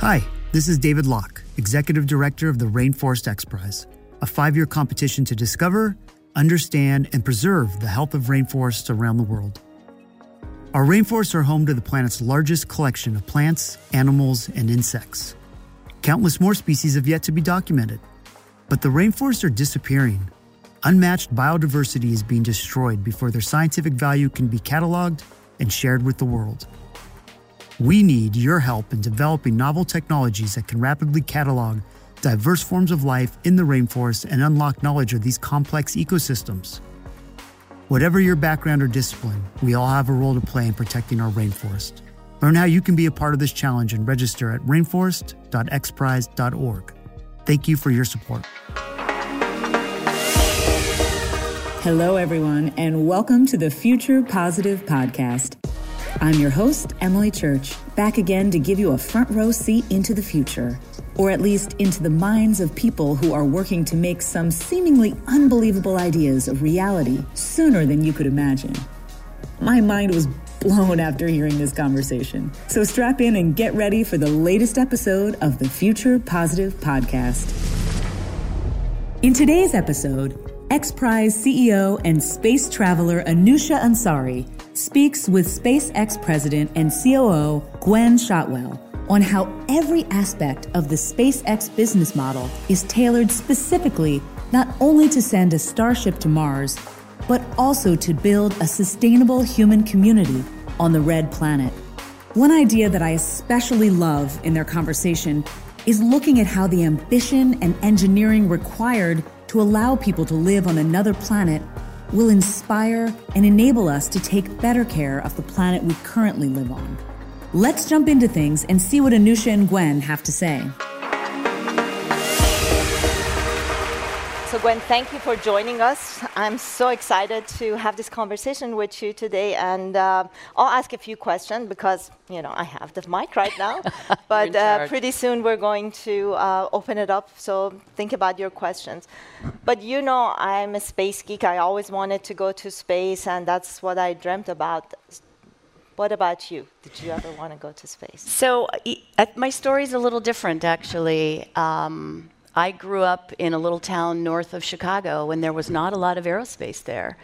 Hi, this is David Locke, Executive Director of the Rainforest X Prize, a five year competition to discover, understand, and preserve the health of rainforests around the world. Our rainforests are home to the planet's largest collection of plants, animals, and insects. Countless more species have yet to be documented. But the rainforests are disappearing. Unmatched biodiversity is being destroyed before their scientific value can be cataloged and shared with the world. We need your help in developing novel technologies that can rapidly catalog diverse forms of life in the rainforest and unlock knowledge of these complex ecosystems. Whatever your background or discipline, we all have a role to play in protecting our rainforest. Learn how you can be a part of this challenge and register at rainforest.xprize.org. Thank you for your support. Hello, everyone, and welcome to the Future Positive Podcast. I'm your host, Emily Church, back again to give you a front row seat into the future, or at least into the minds of people who are working to make some seemingly unbelievable ideas a reality sooner than you could imagine. My mind was blown after hearing this conversation. So strap in and get ready for the latest episode of the Future Positive Podcast. In today's episode, X Prize CEO and space traveler Anousheh Ansari speaks with SpaceX president and COO Gwynne Shotwell on how every aspect of the SpaceX business model is tailored specifically not only to send a Starship to Mars, but also to build a sustainable human community on the red planet. One idea that I especially love in their conversation is looking at how the ambition and engineering required allow people to live on another planet will inspire and enable us to take better care of the planet we currently live on. Let's jump into things and see what Anousheh and Gwynne have to say. So, Gwynne, thank you for joining us. I'm so excited to have this conversation with you today, and uh, I'll ask a few questions because you know I have the mic right now. but uh, pretty soon we're going to uh, open it up. So think about your questions. But you know, I'm a space geek. I always wanted to go to space, and that's what I dreamt about. What about you? Did you ever want to go to space? So, uh, my story is a little different, actually. Um, I grew up in a little town north of Chicago when there was not a lot of aerospace there.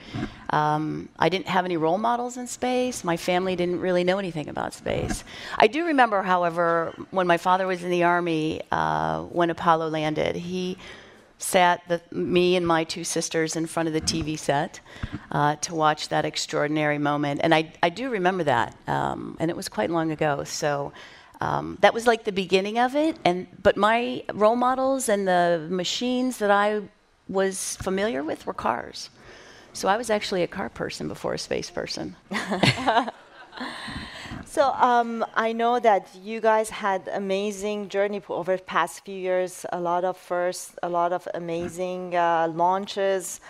Um, I didn't have any role models in space. My family didn't really know anything about space. I do remember, however, when my father was in the Army, uh, when Apollo landed, he sat the, me and my two sisters in front of the TV set uh, to watch that extraordinary moment. And I, I do remember that, um, and it was quite long ago. So um, that was like the beginning of it. And but my role models and the machines that I was familiar with were cars. So I was actually a car person before a space person. so um, I know that you guys had amazing journey over the past few years. A lot of firsts, a lot of amazing uh, launches.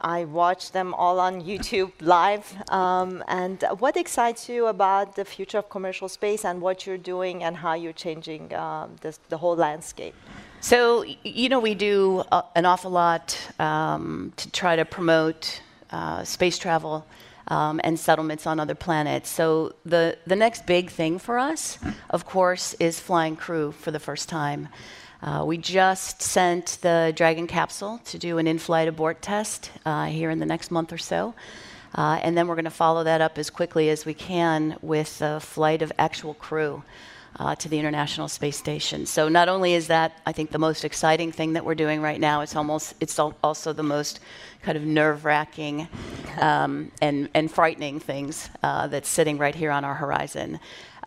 I watch them all on YouTube live. Um, and what excites you about the future of commercial space and what you're doing and how you're changing um, this, the whole landscape? So, you know, we do uh, an awful lot um, to try to promote uh, space travel um, and settlements on other planets. So, the, the next big thing for us, of course, is flying crew for the first time. Uh, we just sent the Dragon capsule to do an in flight abort test uh, here in the next month or so. Uh, and then we're going to follow that up as quickly as we can with a flight of actual crew uh, to the International Space Station. So not only is that, I think, the most exciting thing that we're doing right now, it's almost it's also the most kind of nerve-wracking um, and and frightening things uh, that's sitting right here on our horizon.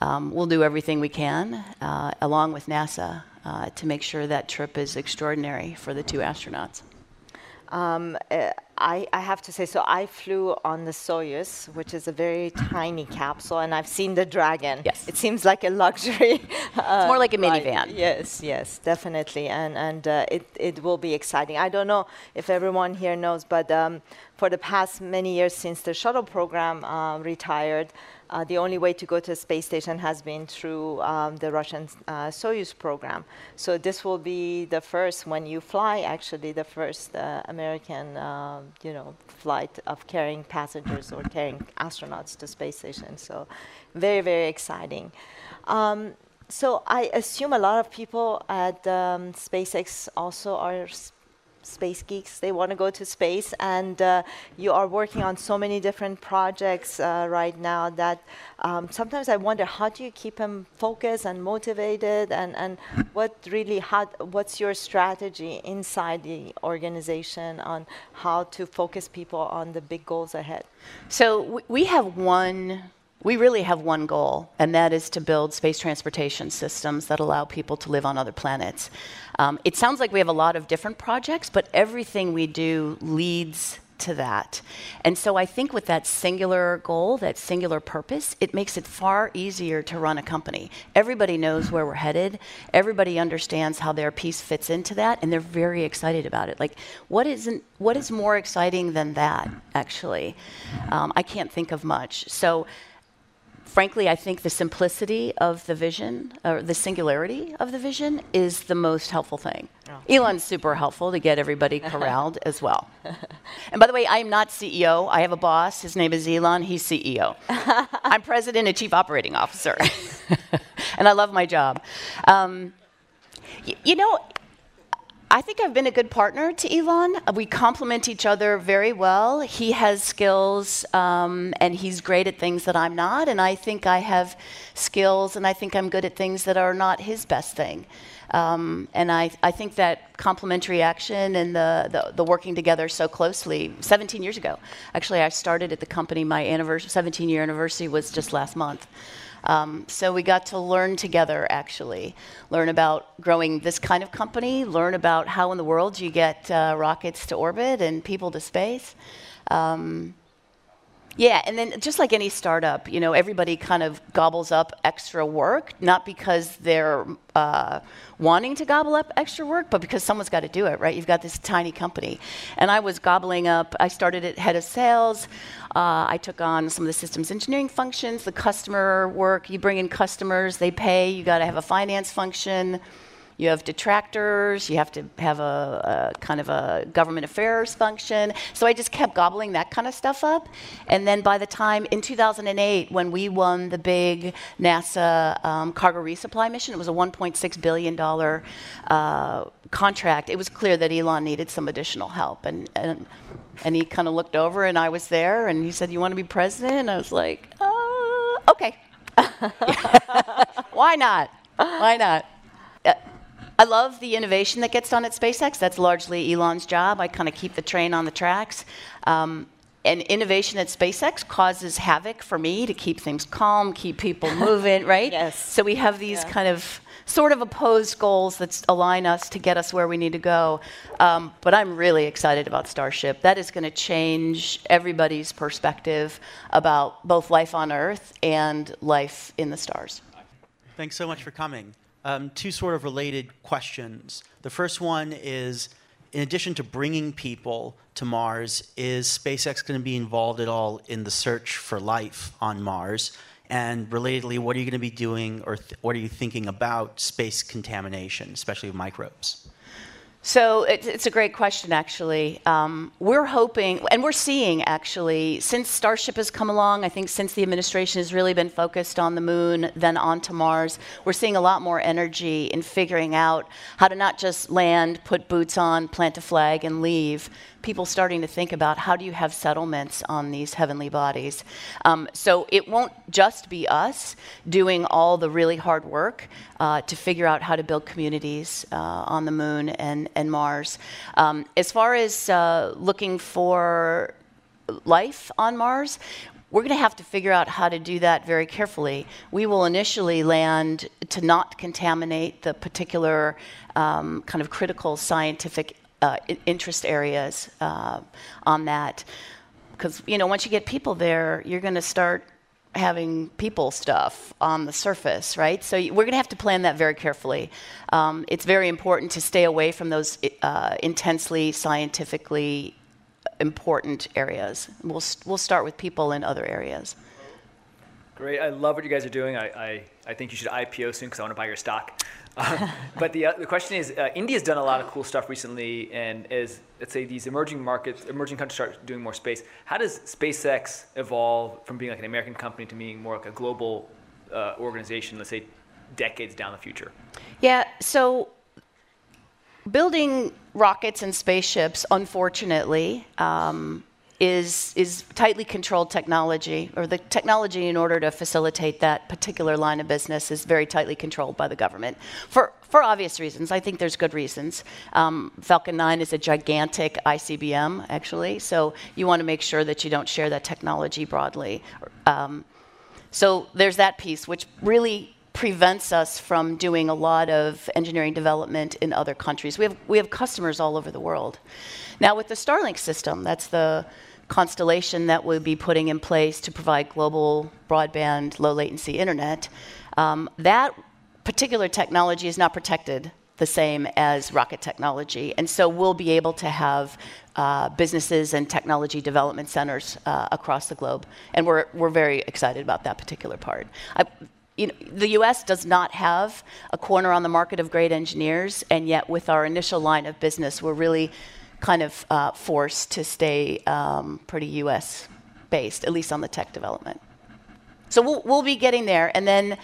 Um, we'll do everything we can, uh, along with NASA, uh, to make sure that trip is extraordinary for the two astronauts. Um, uh, I, I, have to say, so I flew on the Soyuz, which is a very tiny capsule, and I've seen the Dragon. Yes. It seems like a luxury. Uh, it's more like a minivan. Yes, yes, definitely. And, and uh, it, it will be exciting. I don't know if everyone here knows, but um, for the past many years since the shuttle program uh, retired, uh, the only way to go to a space station has been through um, the Russian uh, Soyuz program. So this will be the first, when you fly, actually the first uh, American, um, you know, flight of carrying passengers or carrying astronauts to space station. So very, very exciting. Um, so I assume a lot of people at um, SpaceX also are space geeks. They want to go to space, and uh, you are working on so many different projects uh, right now that um, sometimes I wonder how do you keep them focused and motivated, and, and what really how what's your strategy inside the organization on how to focus people on the big goals ahead? So we have one we really have one goal, and that is to build space transportation systems that allow people to live on other planets. Um, it sounds like we have a lot of different projects, but everything we do leads to that. And so I think with that singular goal, that singular purpose, it makes it far easier to run a company. Everybody knows where we're headed, everybody understands how their piece fits into that, and they're very excited about it. Like, what, isn't, what is more exciting than that, actually? Um, I can't think of much. So frankly, I think the simplicity of the vision, or the singularity of the vision, is the most helpful thing. Oh. Elon's super helpful to get everybody corralled as well. And by the way, I'm not CEO. I have a boss. His name is Elon. He's CEO. I'm president and chief operating officer. and I love my job. Um, you know, I think I've been a good partner to Elon. We complement each other very well. He has skills um, and he's great at things that I'm not, and I think I have skills and I think I'm good at things that are not his best thing. Um, and I, I think that complementary action and the, the, the, working together so closely, 17 years ago, actually, I started at the company, my 17 year anniversary was just last month. Um, so we got to learn together, actually, learn about growing this kind of company, learn about how in the world you get uh, rockets to orbit and people to space. Um, yeah, and then just like any startup, you know, everybody kind of gobbles up extra work, not because they're uh, wanting to gobble up extra work, but because someone's got to do it, right? You've got this tiny company. And I was gobbling up, I started at head of sales. Uh, I took on some of the systems engineering functions, the customer work. You bring in customers, they pay, you got to have a finance function you have detractors, you have to have a, a, kind of a government affairs function. So I just kept gobbling that kind of stuff up. And then by the time in 2008, when we won the big NASA um, cargo resupply mission, it was a $1.6 billion uh, contract, it was clear that Elon needed some additional help. And, and, and he kind of looked over, and I was there, and he said, You want to be president? And I was like, uh, Okay. Why not? Why not? Uh, I love the innovation that gets done at SpaceX. That's largely Elon's job. I kind of keep the train on the tracks. Um, and innovation at SpaceX causes havoc for me to keep things calm, keep people moving, right? Yes. So we have these yeah. kind of sort of opposed goals that align us to get us where we need to go. Um, but I'm really excited about Starship. That is going to change everybody's perspective about both life on Earth and life in the stars. Thanks so much for coming um, two sort of related questions. The first one is in addition to bringing people to Mars, is SpaceX going to be involved at all in the search for life on Mars? And relatedly, what are you going to be doing or th- what are you thinking about space contamination, especially with microbes? So it's, it's, a great question, actually. Um, we're hoping, and we're seeing actually, since Starship has come along, I think since the administration has really been focused on the moon, then onto Mars, we're seeing a lot more energy in figuring out how to not just land, put boots on, plant a flag, and leave, people starting to think about how do you have settlements on these heavenly bodies. Um, so it won't just be us doing all the really hard work uh, to figure out how to build communities uh, on the moon and, and Mars. Um, as far as uh, looking for life on Mars, we're going to have to figure out how to do that very carefully. We will initially land to not contaminate the particular um, kind of critical scientific uh, interest areas uh, on that. Because, you know, once you get people there, you're going to start having people stuff on the surface, right? So we're going to have to plan that very carefully. Um, it's very important to stay away from those uh, intensely scientifically important areas. We'll, we'll start with people in other areas. Great. I love what you guys are doing. I, I, I think you should IPO soon because I want to buy your stock. Uh, but the, uh, the question is, uh, India's done a lot of cool stuff recently, and as let's say these emerging markets, emerging countries start doing more space, how does SpaceX evolve from being like an American company to being more like a global uh, organization? Let's say decades down the future. Yeah. So building rockets and spaceships, unfortunately. Um, is, is tightly controlled technology, or the technology in order to facilitate that particular line of business is very tightly controlled by the government. For, for obvious reasons, I think there's good reasons. Um, Falcon 9 is a gigantic ICBM, actually, so you want to make sure that you don't share that technology broadly. Um, so there's that piece, which really prevents us from doing a lot of engineering development in other countries. We have, we have customers all over the world. Now, with the Starlink system, that's the constellation that we'll be putting in place to provide global broadband, low latency internet, um, that particular technology is not protected the same as rocket technology. And so we'll be able to have uh, businesses and technology development centers uh, across the globe. And we're, we're very excited about that particular part. I, you know, the US does not have a corner on the market of great engineers, and yet with our initial line of business, we're really kind of uh, forced to stay um, pretty US based, at least on the tech development. So we'll, we'll be getting there. And then uh,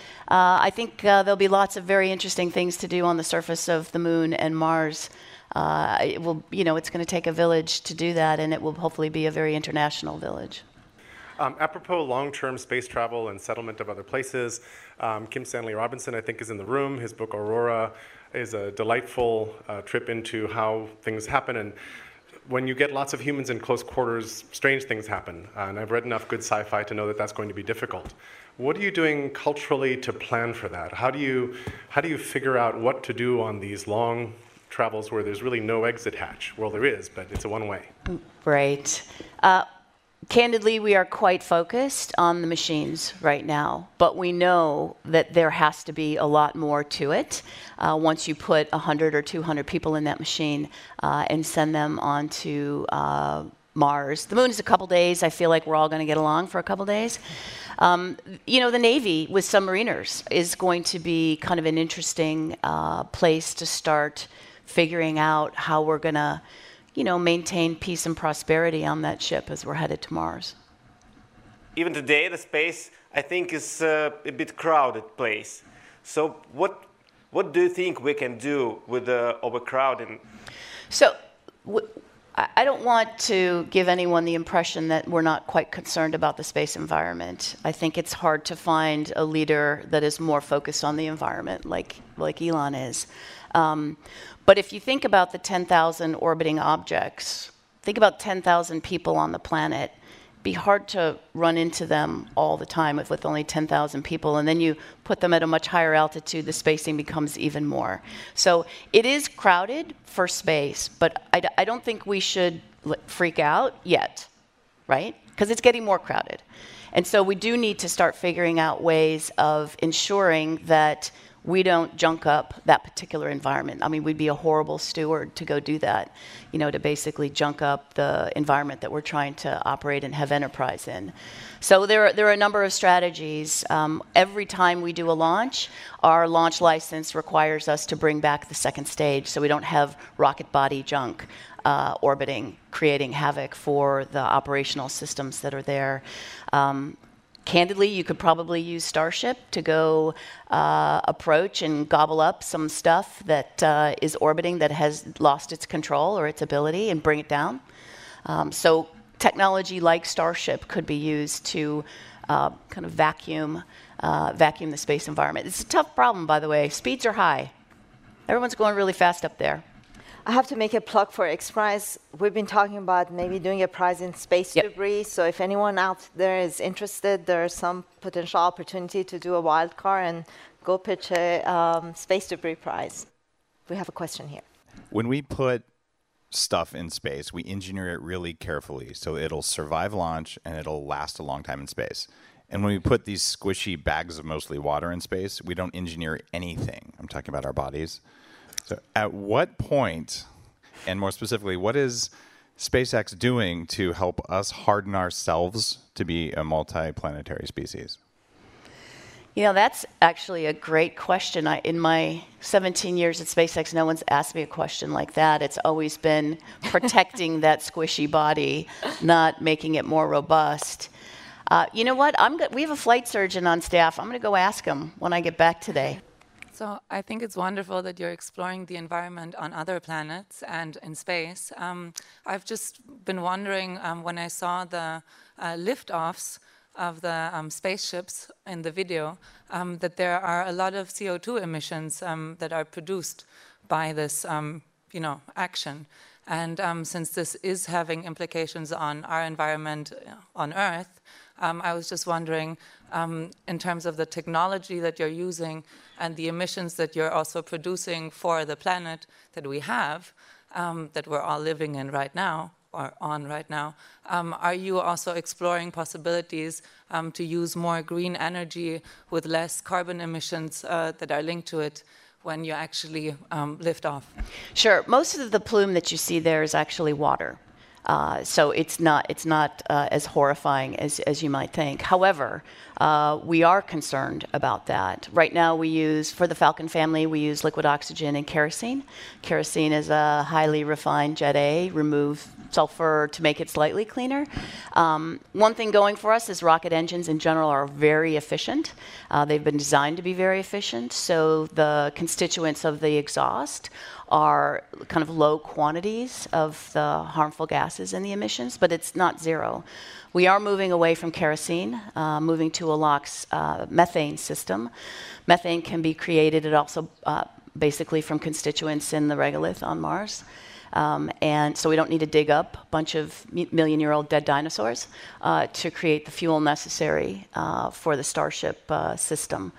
I think uh, there'll be lots of very interesting things to do on the surface of the moon and Mars. Uh, it will, you know, it's going to take a village to do that, and it will hopefully be a very international village. Um, apropos long-term space travel and settlement of other places, um, Kim Stanley Robinson, I think, is in the room. His book Aurora is a delightful uh, trip into how things happen. And when you get lots of humans in close quarters, strange things happen. Uh, and I've read enough good sci fi to know that that's going to be difficult. What are you doing culturally to plan for that? How do you, how do you figure out what to do on these long travels where there's really no exit hatch? Well, there is, but it's a one way. Right. Uh, Candidly, we are quite focused on the machines right now, but we know that there has to be a lot more to it uh, once you put 100 or 200 people in that machine uh, and send them onto uh, Mars. The moon is a couple days. I feel like we're all going to get along for a couple days. Um, you know, the Navy with submariners is going to be kind of an interesting uh, place to start figuring out how we're going to you know, maintain peace and prosperity on that ship as we're headed to Mars. Even today, the space, I think, is uh, a bit crowded place. So what, what do you think we can do with the overcrowding? So I don't want to give anyone the impression that we're not quite concerned about the space environment. I think it's hard to find a leader that is more focused on the environment like, like Elon is. Um, but if you think about the 10,000 orbiting objects, think about 10,000 people on the planet. Be hard to run into them all the time with, with only 10,000 people, and then you put them at a much higher altitude, the spacing becomes even more. So it is crowded for space, but I, I don't think we should freak out yet, right? Because it's getting more crowded. And so we do need to start figuring out ways of ensuring that we don't junk up that particular environment. I mean, we'd be a horrible steward to go do that, you know, to basically junk up the environment that we're trying to operate and have enterprise in. So there are, there are a number of strategies. Um, every time we do a launch, our launch license requires us to bring back the second stage so we don't have rocket body junk. Uh, orbiting, creating havoc for the operational systems that are there. Um, candidly, you could probably use Starship to go uh, approach and gobble up some stuff that uh, is orbiting that has lost its control or its ability and bring it down. Um, so, technology like Starship could be used to uh, kind of vacuum, uh, vacuum the space environment. It's a tough problem, by the way. Speeds are high. Everyone's going really fast up there. I have to make a plug for X Prize. We've been talking about maybe doing a prize in space yep. debris. So if anyone out there is interested, there's some potential opportunity to do a wild card and go pitch a um, space debris prize. We have a question here. When we put stuff in space, we engineer it really carefully so it'll survive launch and it'll last a long time in space. And when we put these squishy bags of mostly water in space, we don't engineer anything. I'm talking about our bodies. So, at what point, and more specifically, what is SpaceX doing to help us harden ourselves to be a multi-planetary species? You know, that's actually a great question. I, in my 17 years at SpaceX, no one's asked me a question like that. It's always been protecting that squishy body, not making it more robust. Uh, you know what? Go- we have a flight surgeon on staff. I'm going to go ask him when I get back today. So I think it's wonderful that you're exploring the environment on other planets and in space. Um, I've just been wondering um, when I saw the uh, liftoffs of the um, spaceships in the video um, that there are a lot of CO2 emissions um, that are produced by this, um, you know, action. And since this is having implications on our environment uh, on Earth, I was just wondering, in terms of the technology that you're using and the emissions that you're also producing for the planet that we have, um, that we're all living in right now or on right now, um, are you also exploring possibilities um, to use more green energy with less carbon emissions uh, that are linked to it? When you actually um, lift off? Sure. Most of the plume that you see there is actually water. Uh, so it's not, it's not uh, as horrifying as, as you might think. However, uh, we are concerned about that. Right now, we use, for the Falcon family, we use liquid oxygen and kerosene. Kerosene is a highly refined Jet A, remove sulfur to make it slightly cleaner. Um, one thing going for us is rocket engines in general are very efficient. Uh, they've been designed to be very efficient, so the constituents of the exhaust are kind of low quantities of the harmful gases in the emissions, but it's not zero. We are moving away from kerosene, uh, moving to a LOX uh, methane system. Methane can be created, it also uh, basically from constituents in the regolith on Mars. Um, and so we don't need to dig up a bunch of million year old dead dinosaurs uh, to create the fuel necessary uh, for the Starship uh, system.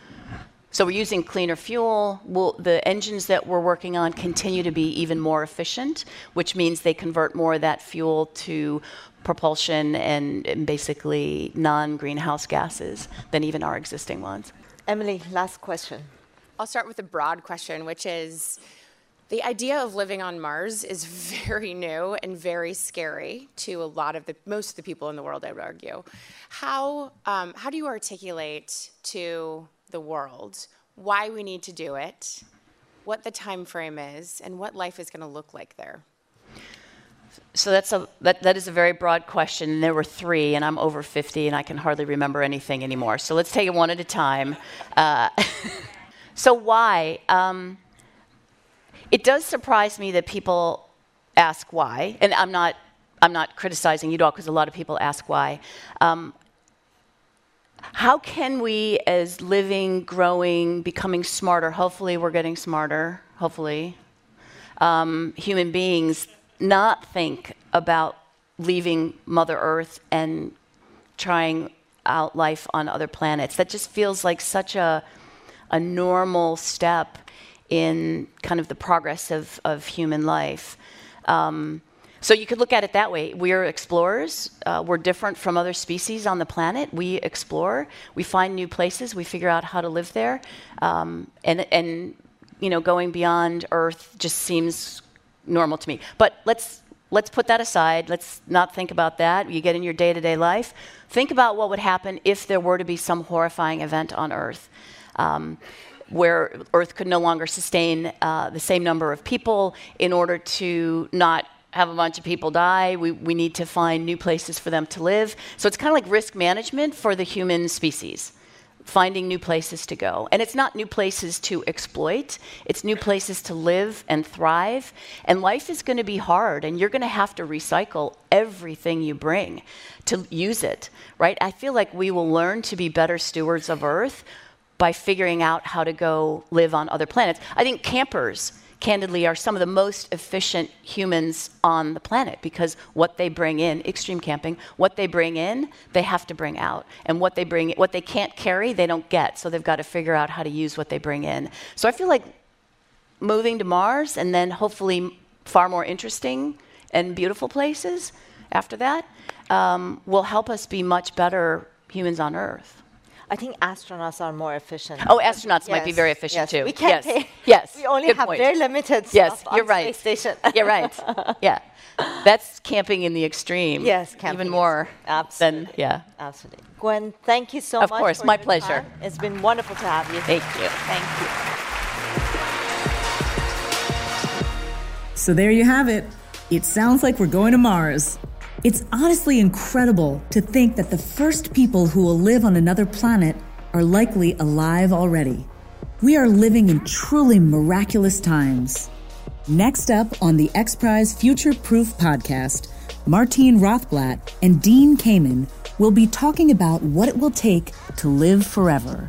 So we're using cleaner fuel. We'll, the engines that we're working on continue to be even more efficient, which means they convert more of that fuel to propulsion and, and basically non-greenhouse gases than even our existing ones. Emily, last question. I'll start with a broad question, which is the idea of living on Mars is very new and very scary to a lot of the most of the people in the world. I would argue. How um, how do you articulate to the world why we need to do it, what the time frame is, and what life is going to look like there? So that's a that, that is a very broad question. There were three, and I'm over 50, and I can hardly remember anything anymore. So let's take it one at a time. Uh, so why? Um, it does surprise me that people ask why, and I'm not I'm not criticizing you at all because a lot of people ask why. Um, how can we, as living, growing, becoming smarter, hopefully we're getting smarter, hopefully, um, human beings, not think about leaving Mother Earth and trying out life on other planets? That just feels like such a, a normal step in kind of the progress of, of human life. Um, so you could look at it that way. We're explorers. Uh, we're different from other species on the planet. We explore. We find new places. We figure out how to live there. Um, and and you know, going beyond Earth just seems normal to me. But let's let's put that aside. Let's not think about that. You get in your day-to-day life. Think about what would happen if there were to be some horrifying event on Earth. Um, where Earth could no longer sustain uh, the same number of people in order to not have a bunch of people die. We, we need to find new places for them to live. So it's kind of like risk management for the human species, finding new places to go. And it's not new places to exploit, it's new places to live and thrive. And life is going to be hard, and you're going to have to recycle everything you bring to use it, right? I feel like we will learn to be better stewards of Earth by figuring out how to go live on other planets. I think campers candidly, are some of the most efficient humans on the planet because what they bring in, extreme camping, what they bring in, they have to bring out. And what they bring, what they can't carry, they don't get. So they've got to figure out how to use what they bring in. So I feel like moving to Mars and then hopefully far more interesting and beautiful places after that um, will help us be much better humans on Earth. I think astronauts are more efficient. Oh, astronauts yes. might be very efficient yes. too. We can't yes. Pay. Yes. We only Good have point. very limited yes, stuff you're on right. space station. you're right. Yeah. That's camping in the extreme. Yes, camping. even more Absolutely. than yeah. Absolutely. Gwynne, thank you so of much. Of course, my pleasure. Time. It's been wonderful to have you. Thank you. Thank you. So there you have it. It sounds like we're going to Mars. It's honestly incredible to think that the first people who will live on another planet are likely alive already. We are living in truly miraculous times. Next up on the X Prize Future Proof podcast, Martine Rothblatt and Dean Kamen will be talking about what it will take to live forever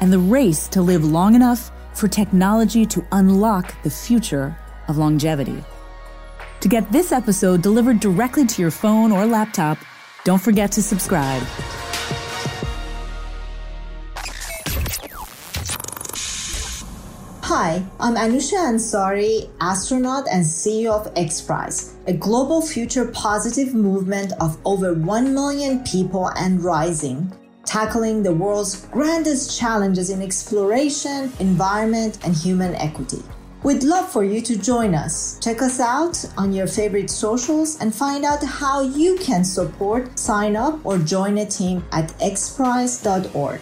and the race to live long enough for technology to unlock the future of longevity. Get this episode delivered directly to your phone or laptop, don't forget to subscribe. Hi, I'm Anousheh Ansari, astronaut and CEO of XPRIZE, a global future positive movement of over 1 million people and rising, tackling the world's grandest challenges in exploration, environment, and human equity. We'd love for you to join us. Check us out on your favorite socials and find out how you can support, sign up, or join a team at xprize.org.